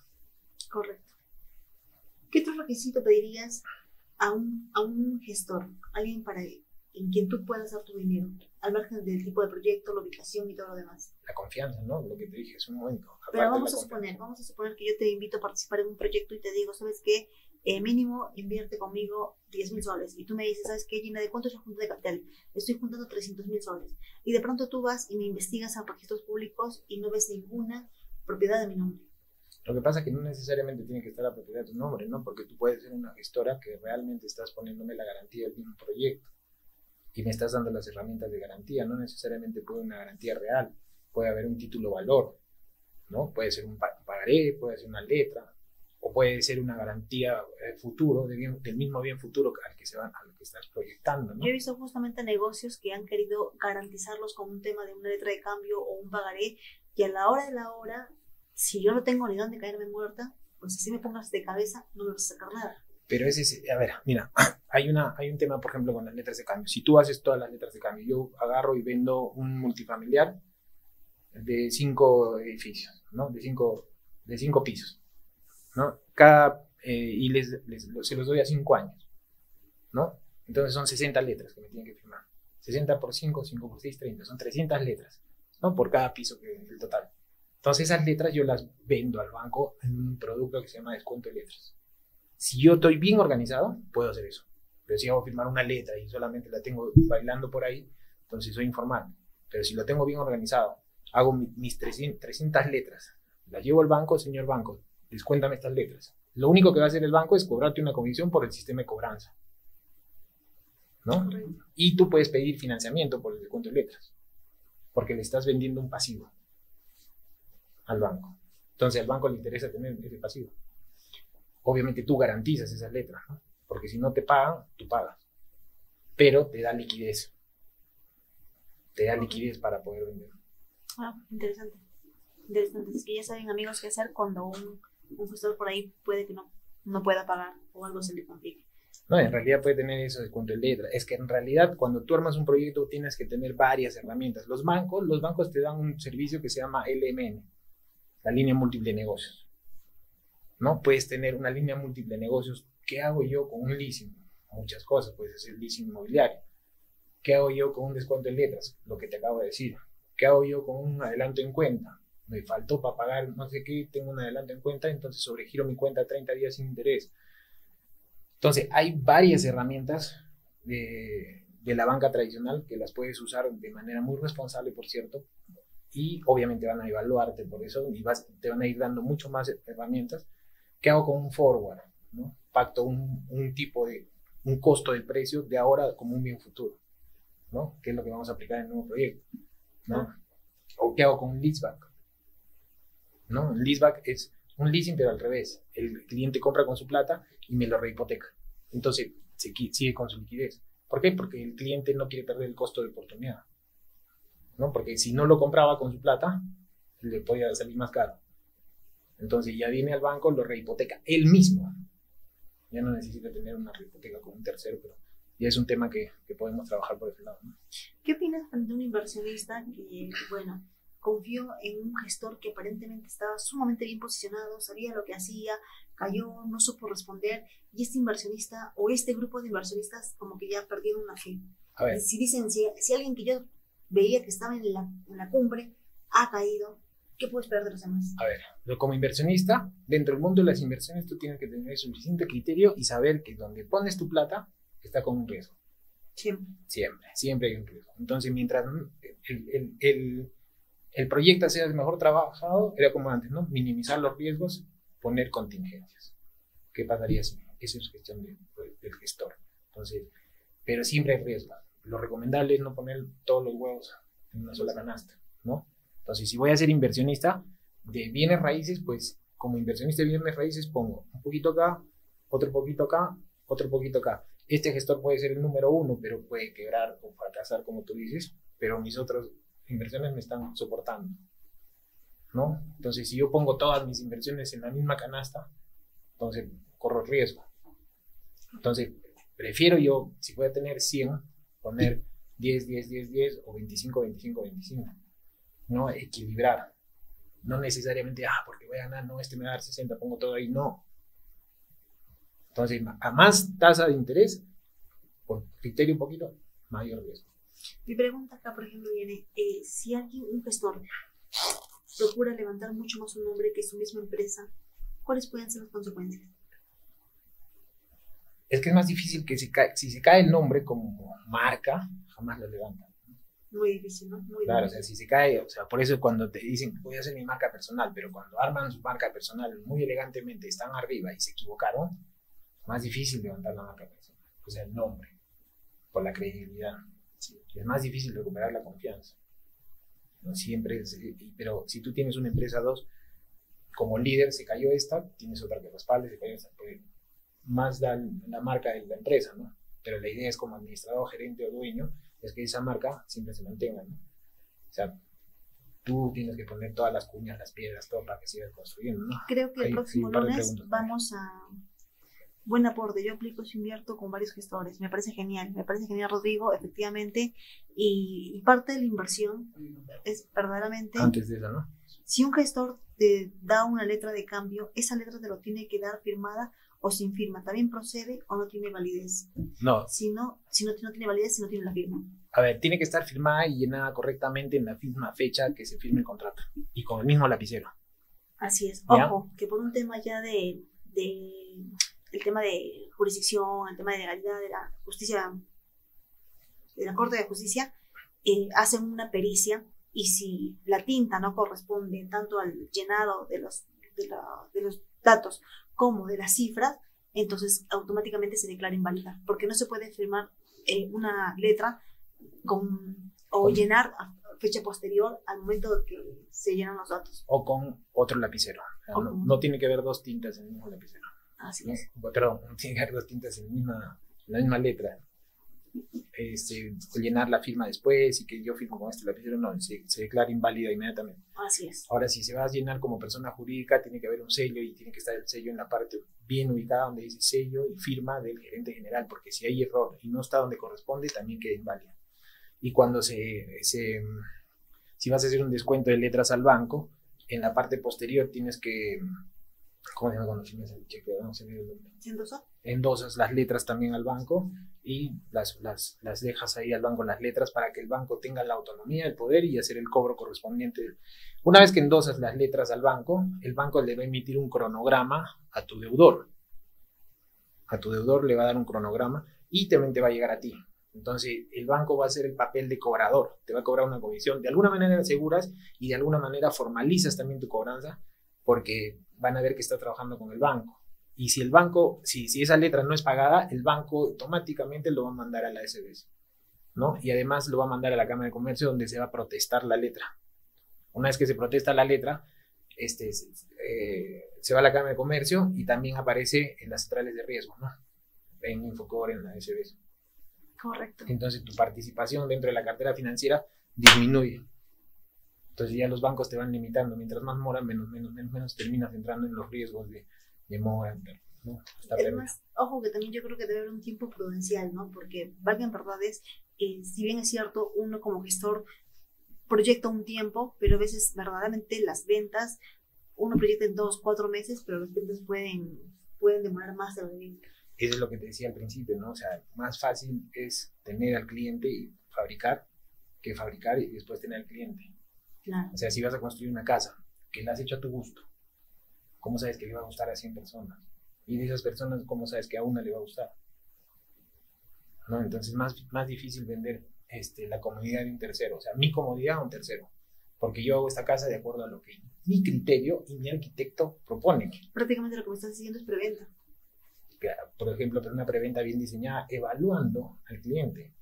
Correcto. ¿Qué otro requisito pedirías a un, a un gestor, alguien para en quien tú puedas dar tu dinero, al margen del tipo de proyecto, la ubicación y todo lo demás? La confianza, ¿no? Lo que te dije hace un momento. Pero vamos a suponer, vamos a suponer que yo te invito a participar en un proyecto y te digo, ¿sabes qué? Eh, mínimo invierte conmigo 10 mil soles. Y tú me dices, ¿sabes qué, Gina? ¿De cuánto es la junta de capital? Estoy juntando 300 mil soles. Y de pronto tú vas y me investigas a registros públicos y no ves ninguna propiedad de mi nombre. Lo que pasa es que no necesariamente tiene que estar la propiedad de tu nombre, ¿no? Porque tú puedes ser una gestora que realmente estás poniéndome la garantía del mismo proyecto y me estás dando las herramientas de garantía. No necesariamente puede una garantía real, puede haber un título valor, ¿no? Puede ser un pagaré, puede ser una letra, o puede ser una garantía eh, futuro, de bien, del mismo bien futuro al que, se van, al que estás proyectando. ¿no? Yo he visto justamente negocios que han querido garantizarlos con un tema de una letra de cambio o un pagaré, y a la hora de la hora, si yo no tengo ni dónde caerme muerta, pues si me pongas de cabeza, no me vas a sacar nada. Pero ese es, a ver, mira, hay, una, hay un tema, por ejemplo, con las letras de cambio. Si tú haces todas las letras de cambio, yo agarro y vendo un multifamiliar de cinco edificios, ¿no? De cinco, de cinco pisos ¿no? Cada, eh, y les, les, se los doy a 5 años, ¿no? Entonces son 60 letras que me tienen que firmar. 60 por 5, 5 por 6, 30. Son 300 letras, ¿no? Por cada piso que el total. Entonces esas letras yo las vendo al banco en un producto que se llama descuento de letras. Si yo estoy bien organizado, puedo hacer eso. Pero si hago firmar una letra y solamente la tengo bailando por ahí, entonces soy informal. Pero si lo tengo bien organizado, hago mis 300, 300 letras, las llevo al banco, señor banco, descuéntame estas letras. Lo único que va a hacer el banco es cobrarte una comisión por el sistema de cobranza. ¿No? Y tú puedes pedir financiamiento por el descuento de letras, porque le estás vendiendo un pasivo al banco. Entonces al banco le interesa tener ese pasivo. Obviamente tú garantizas esas letras, ¿no? porque si no te pagan, tú pagas. Pero te da liquidez. Te da liquidez para poder vender. Ah, interesante. Interesante. Es que ya saben, amigos, qué hacer cuando un un gestor por ahí puede que no, no pueda pagar o algo se le complique. No, en realidad puede tener eso de cuento de letra. Es que en realidad cuando tú armas un proyecto tienes que tener varias herramientas. Los bancos, los bancos te dan un servicio que se llama LMN, la línea múltiple de negocios. ¿No? Puedes tener una línea múltiple de negocios. ¿Qué hago yo con un leasing? Muchas cosas. Puedes hacer leasing inmobiliario. ¿Qué hago yo con un descuento de letras? Lo que te acabo de decir. ¿Qué hago yo con un adelanto en cuenta? me faltó para pagar no sé qué, tengo un adelanto en cuenta, entonces sobregiro mi cuenta 30 días sin interés. Entonces, hay varias herramientas de, de, la banca tradicional que las puedes usar de manera muy responsable, por cierto, y obviamente van a evaluarte por eso y vas, te van a ir dando mucho más herramientas. ¿Qué hago con un forward? ¿no? Pacto un, un tipo de, un costo del precio de ahora como un bien futuro, ¿no? Es lo que vamos a aplicar en el nuevo proyecto, ¿no? ¿O qué hago con un leaseback? ¿no? El leaseback es un leasing, pero al revés. El cliente compra con su plata y me lo rehipoteca. Entonces, se sigue con su liquidez. ¿Por qué? Porque el cliente no quiere perder el costo de oportunidad. ¿No? Porque si no lo compraba con su plata, le podía salir más caro. Entonces ya viene al banco, lo rehipoteca él mismo. Ya no necesita tener una rehipoteca con un tercero, pero ya es un tema que, que podemos trabajar por ese lado. ¿no? ¿Qué opinas de un inversionista que, bueno, confió en un gestor que aparentemente estaba sumamente bien posicionado, sabía lo que hacía, cayó, no supo responder, y este inversionista o este grupo de inversionistas como que ya perdieron la fe. A ver. Si dicen, si, si, alguien que yo veía que estaba en la, en la cumbre ha caído, ¿qué puedo esperar de los demás? A ver, yo como inversionista, dentro del mundo de las inversiones tú tienes que tener suficiente criterio y saber que donde pones tu plata está con un riesgo. Siempre. Siempre, siempre hay un riesgo. Entonces, mientras el, el, el el proyecto sea mejor trabajado, era como antes, ¿no? Minimizar los riesgos, poner contingencias. ¿Qué pasaría si? Esa es cuestión de, de, del gestor. Entonces, pero siempre hay riesgo. Lo recomendable es no poner todos los huevos en una sola canasta, ¿no? Entonces, si voy a ser inversionista de bienes raíces, pues como inversionista de bienes raíces pongo un poquito acá, otro poquito acá, otro poquito acá. Este gestor puede ser el número uno, pero puede quebrar o fracasar, como tú dices, pero mis otros inversiones me están soportando. ¿no? Entonces, si yo pongo todas mis inversiones en la misma canasta, entonces corro riesgo. Entonces, prefiero yo, si voy a tener 100, poner 10, 10, 10, 10 o 25, 25, 25, ¿no? Equilibrar. No necesariamente, ah, porque voy a ganar, no, este me va a dar 60, pongo todo ahí, no. Entonces, a más tasa de interés, por criterio un poquito, mayor riesgo. Mi pregunta acá, por ejemplo, viene, eh, si alguien, un gestor, procura levantar mucho más un nombre que su misma empresa, ¿cuáles pueden ser las consecuencias? Es que es más difícil que si, cae, si se cae el nombre como marca, jamás lo levantan. Muy difícil, ¿no? Muy claro, difícil. o sea, si se cae, o sea, por eso cuando te dicen, voy a hacer mi marca personal, pero cuando arman su marca personal muy elegantemente, están arriba y se equivocaron, más difícil levantar la marca personal, o sea, el nombre, por la credibilidad. Es más difícil recuperar la confianza. No siempre, es, pero si tú tienes una empresa dos, como líder se cayó esta, tienes otra que respalde, se cayó esta, pues, más da la marca de la empresa, ¿no? Pero la idea es como administrador, gerente o dueño, es que esa marca siempre se mantenga, ¿no? O sea, tú tienes que poner todas las cuñas, las piedras, todo para que sigas construyendo, ¿no? Creo que el próximo lunes vamos a... Buen aporte, yo aplico si invierto con varios gestores, me parece genial, me parece genial Rodrigo, efectivamente, y, y parte de la inversión es verdaderamente, Antes de eso, ¿no? si un gestor te da una letra de cambio, esa letra te lo tiene que dar firmada o sin firma, también procede o no tiene validez, No, si no, si no, no tiene validez, si no tiene la firma. a ver, tiene que estar firmada y llenada correctamente en la misma fecha que se firme el contrato y con el mismo lapicero. Así es. ¿Ya? Ojo, que por un tema ya de, de el tema de jurisdicción, el tema de legalidad de la justicia, de la Corte de Justicia, eh, hacen una pericia y si la tinta no corresponde tanto al llenado de los, de, la- de los datos como de las cifras, entonces automáticamente se declara inválida, porque no se puede firmar eh, una letra con, o Con- llenar a fecha posterior al momento que se llenan los datos. O con otro lapicero. O no, con- no tiene que haber dos tintas en el mismo lapicero. Así ¿no? es. Perdón, no tiene que haber dos tintas en la misma, en la misma letra. Este, llenar la firma después y que yo firmo con este lapicero, no, se, se declara inválida inmediatamente. Así es. Ahora, si se va a llenar como persona jurídica, tiene que haber un sello y tiene que estar el sello en la parte bien ubicada donde dice sello y firma del gerente general, porque si hay error y no está donde corresponde, también queda inválida. Y cuando se, se- si vas a hacer un descuento de letras al banco, en la parte posterior tienes que, ¿cómo se llama cuando firmas el cheque? Endosas las letras también al banco y las, las, las dejas ahí al banco las letras para que el banco tenga la autonomía, el poder y hacer el cobro correspondiente. Una vez que endosas las letras al banco, el banco le va a emitir un cronograma a tu deudor. A tu deudor le va a dar un cronograma y también te va a llegar a ti. Entonces, el banco va a hacer el papel de cobrador, te va a cobrar una comisión. De alguna manera aseguras y de alguna manera formalizas también tu cobranza porque van a ver que estás trabajando con el banco. Y si el banco, si, si esa letra no es pagada, el banco automáticamente lo va a mandar a la SBS, ¿no? Y además lo va a mandar a la Cámara de Comercio donde se va a protestar la letra. Una vez que se protesta la letra, este, eh, se va a la Cámara de Comercio y también aparece en las centrales de riesgo, ¿no? En Infocor, en la SBS. Correcto. Entonces tu participación dentro de la cartera financiera disminuye. Entonces ya los bancos te van limitando. Mientras más mora, menos, menos, menos, menos terminas entrando en los riesgos de, de mora. ¿no? Hasta Es perder. más, ojo que también yo creo que debe haber un tiempo prudencial, ¿no? Porque, valga en verdades, eh, si bien es cierto, uno como gestor proyecta un tiempo, pero a veces verdaderamente las ventas, uno proyecta en dos, cuatro meses, pero las ventas pueden, pueden demorar más de lo debido. Eso es lo que te decía al principio, ¿no? O sea, más fácil es tener al cliente y fabricar que fabricar y después tener al cliente. Claro. O sea, si vas a construir una casa que la has hecho a tu gusto, ¿cómo sabes que le va a gustar a 100 personas? Y de esas personas, ¿cómo sabes que a una le va a gustar? ¿No? Entonces, más, más difícil vender este, la comodidad de un tercero, o sea, mi comodidad a un tercero. Porque yo hago esta casa de acuerdo a lo que mi criterio y mi arquitecto propone. Prácticamente lo que me estás diciendo es preventa. Por ejemplo, pero una preventa bien diseñada, evaluando al cliente.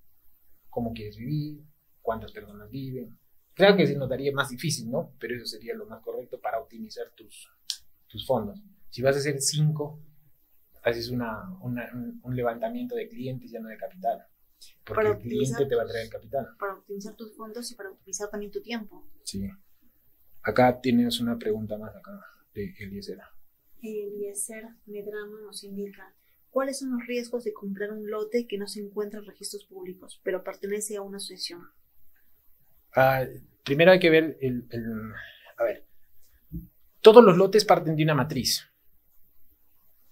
Cómo quieres vivir, cuántas personas viven. Claro que se notaría más difícil, ¿no? Pero eso sería lo más correcto para optimizar tus, tus fondos. Si vas a hacer cinco, haces una, una- un, levantamiento de clientes ya no de capital. Porque Para el cliente te va a traer capital. para optimizar tus fondos y para optimizar también tu tiempo. Sí. Acá tienes una pregunta más acá de Eliezer. Eliezer Medrano nos indica, ¿cuáles son los riesgos de comprar un lote que no se encuentra en registros públicos, pero pertenece a una asociación? Ah, primero hay que ver el, A ver, todos los lotes parten de una matriz.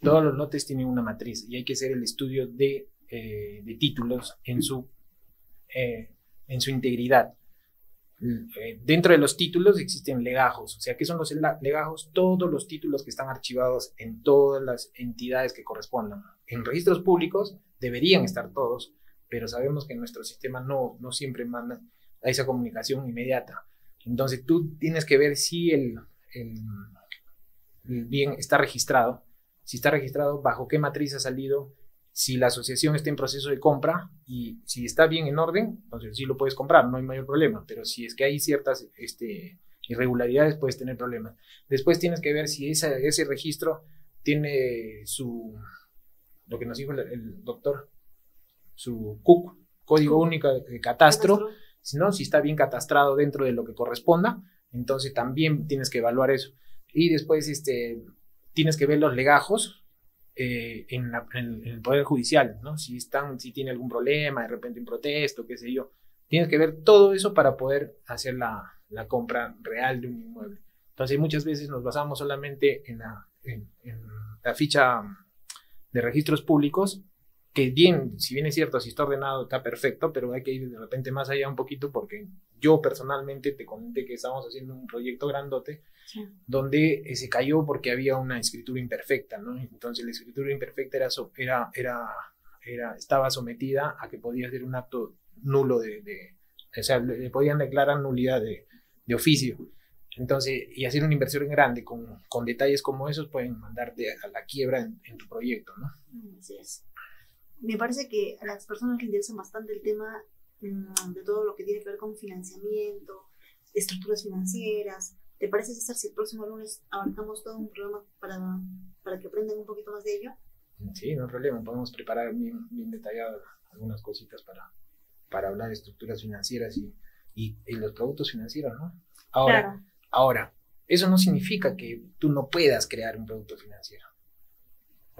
Todos los lotes tienen una matriz y hay que hacer el estudio de, eh, títulos en su, eh, en su integridad. Eh, dentro de los títulos existen legajos. O sea, ¿qué son los legajos? Todos los títulos que están archivados en todas las entidades que correspondan. En registros públicos deberían estar todos, pero sabemos que nuestro sistema no, no siempre manda a esa comunicación inmediata. Entonces tú tienes que ver si el, el, bien está registrado, si está registrado, bajo qué matriz ha salido, si la asociación está en proceso de compra y si está bien en orden, entonces sí lo puedes comprar, no hay mayor problema, pero si es que hay ciertas este, irregularidades, puedes tener problemas. Después tienes que ver si ese registro tiene su, lo que nos dijo el, doctor, su CUC, Código Único de Catastro, no, si está bien catastrado dentro de lo que corresponda, entonces también tienes que evaluar eso. Y después este, tienes que ver los legajos, eh, en, el Poder Judicial, ¿no? Si, están, si tiene algún problema, de repente un protesto, qué sé yo. Tienes que ver todo eso para poder hacer la, la compra real de un inmueble. Entonces muchas veces nos basamos solamente en la, en, la ficha de registros públicos, que bien, si bien es cierto, si está ordenado, está perfecto, pero hay que ir de repente más allá un poquito porque yo personalmente te comenté que estábamos haciendo un proyecto grandote donde eh, se cayó porque había una escritura imperfecta, ¿no? Entonces la escritura imperfecta era, era, era, era, estaba sometida a que podía ser un acto nulo de, de o sea, le, podían declarar nulidad de, de, oficio. Entonces, y hacer una inversión grande con, con, detalles como esos pueden mandarte a la quiebra en, en tu proyecto, ¿no? Así es. Me parece que a las personas le interesa bastante el tema mm, de todo lo que tiene que ver con financiamiento, estructuras financieras, ¿Te parece, César, si el próximo lunes abarcamos todo un programa para, para que aprendan un poquito más de ello? Sí, no hay problema. Podemos preparar bien, bien detallado algunas cositas para, para hablar de estructuras financieras y, y, los productos financieros, ¿no? Ahora, ahora, eso no significa que tú no puedas crear un producto financiero.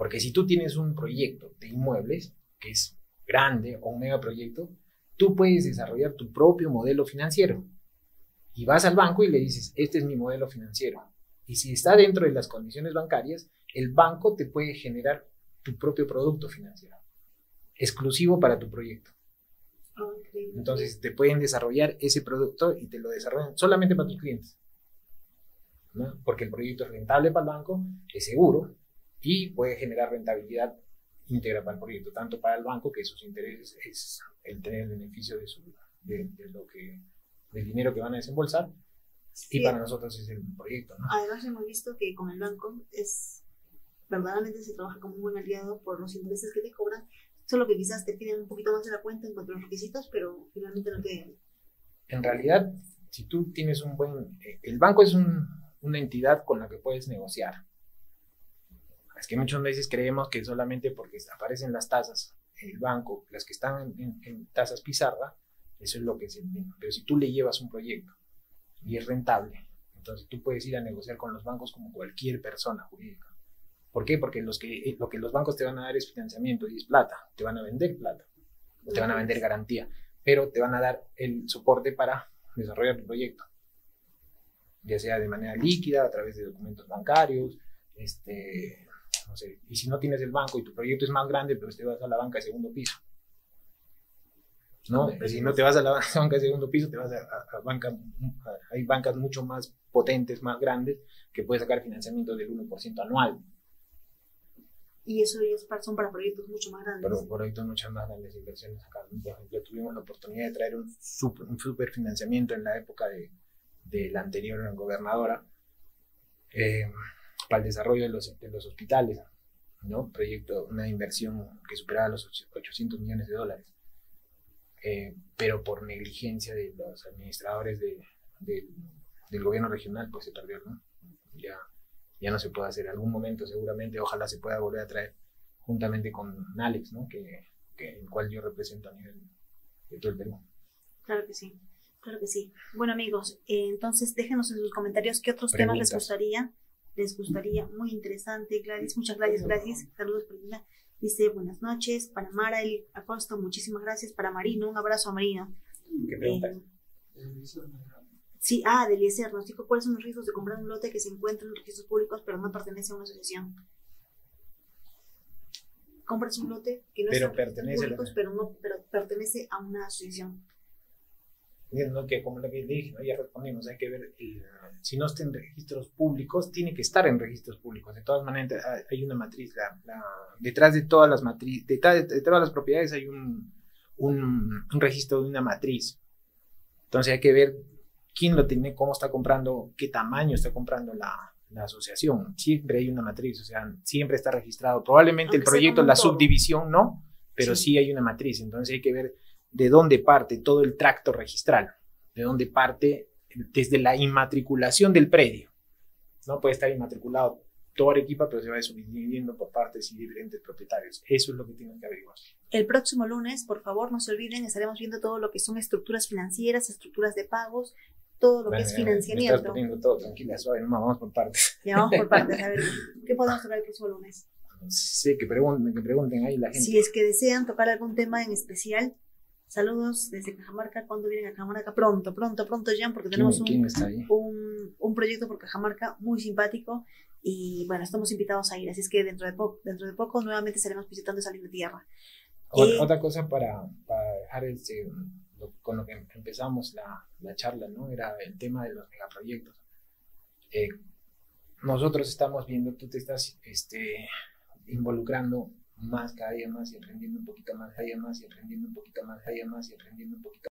Porque si tú tienes un proyecto de inmuebles, que es grande o un megaproyecto, tú puedes desarrollar tu propio modelo financiero y vas al banco y le dices, este es mi modelo financiero. Y si está dentro de las condiciones bancarias, el banco te puede generar tu propio producto financiero, exclusivo para tu proyecto. Entonces te pueden desarrollar ese producto y te lo desarrollan solamente para tus clientes. Porque el proyecto es rentable para el banco, es seguro y puede generar rentabilidad íntegra para el proyecto, tanto para el banco que sus intereses es el tener el beneficio de, su, de lo que del dinero que van a desembolsar y para nosotros es el proyecto. ¿no? Además hemos visto que con el banco es verdaderamente se trabaja como un buen aliado por los intereses que te cobran, solo que quizás te piden un poquito más de la cuenta en cuanto a los requisitos, pero finalmente no te... En realidad, si tú tienes un buen... Eh, el banco es una entidad con la que puedes negociar. Es que muchas veces creemos que solamente porque aparecen las tasas en el banco, las que están en, tasas pizarra, eso es lo que se entiende. Pero si tú le llevas un proyecto y es rentable, entonces tú puedes ir a negociar con los bancos como cualquier persona jurídica. ¿Por qué? Porque los que, eh, lo que los bancos te van a dar es financiamiento y es plata. Te van a vender plata. Te van a vender garantía. Pero te van a dar el soporte para desarrollar tu proyecto. Ya sea de manera líquida, a través de documentos bancarios, este, no sé. Y si no tienes el banco y tu proyecto es más grande, pues te vas a la banca de segundo piso ¿no? Si no te vas a la banca de segundo piso, te vas a, banca, hay bancas mucho más potentes, más grandes, que puedes sacar financiamiento del 1% anual. Y eso es, son para proyectos mucho más grandes. Para proyectos mucho más grandes, inversiones acá. Por ejemplo, tuvimos la oportunidad de traer un super, un super financiamiento en la época de, de la anterior gobernadora eh, para el desarrollo de los, de los hospitales, ¿no? Proyecto, una inversión que superaba los 800 millones de dólares. Eh, pero por negligencia de los administradores de, del gobierno regional, pues se perdió, ¿no? Ya, ya no se puede hacer. Algún momento seguramente, ojalá se pueda volver a traer juntamente con Alex, ¿no? Que, que el cual yo represento a nivel de todo el Perú. Claro que sí. Claro que sí. Bueno, amigos, eh, entonces déjenos en sus comentarios qué otros temas les gustaría. Les gustaría, muy interesante. Gladys, muchas gracias, gracias. Saludos, Paulina. Dice, buenas noches. Para Mara, el Acosta, muchísimas gracias. Para Marino, un abrazo a Marino. ¿Qué pregunta? Eh, sí, ah, de Eliezer, nos dijo cuáles son los riesgos de comprar un lote que se encuentra en registros públicos pero no pertenece a una asociación. Compras un lote que no Pero está en registros la- pero no pero pertenece a una asociación. Lo que, como que dije, ¿no? ya respondimos, hay que ver, el- si no está en registros públicos, tiene que estar en registros públicos. De todas maneras, hay- una matriz, la- la- detrás de todas las matriz, detrás de, de todas las propiedades hay un, un, un registro de una matriz. Entonces hay que ver quién lo tiene, cómo está comprando, qué tamaño está comprando la, la asociación. Siempre hay una matriz, o sea, siempre está registrado. Probablemente el Aunque sea proyecto, la subdivisión, no, pero Sí. sí hay una matriz. Entonces hay que ver de dónde parte todo el tracto registral, de dónde parte desde la inmatriculación del predio. No puede estar inmatriculado todo Arequipa, pero se va subdividiendo por partes y diferentes propietarios. Eso es lo que tienen que averiguar. El próximo lunes, por favor, no se olviden, estaremos viendo todo lo que son estructuras financieras, estructuras de pagos, todo lo que es Bueno, Me estás financiamiento. poniendo todo tranquila, suave, no, vamos por partes. Ya vamos por partes. A ver, ¿qué podemos tocar el próximo lunes? Sí, que pregunten, que pregunten ahí la gente. Si es que desean tocar algún tema en especial, saludos desde Cajamarca. ¿Cuándo vienen a Cajamarca? Pronto, pronto, pronto, Jan, porque ¿Quién, tenemos un, un, un proyecto por Cajamarca muy simpático y bueno, estamos invitados a ir. Así es que dentro de, poco dentro de poco nuevamente estaremos visitando esa linda tierra. Otra, Eh, otra cosa para, para dejar este, lo- con lo que empezamos la, la charla, ¿no? Era el tema de los megaproyectos. Eh, nosotros estamos viendo, tú te estás este, involucrando más cada día más y aprendiendo un poquito más cada día más y aprendiendo un poquito más cada día más y aprendiendo un poquito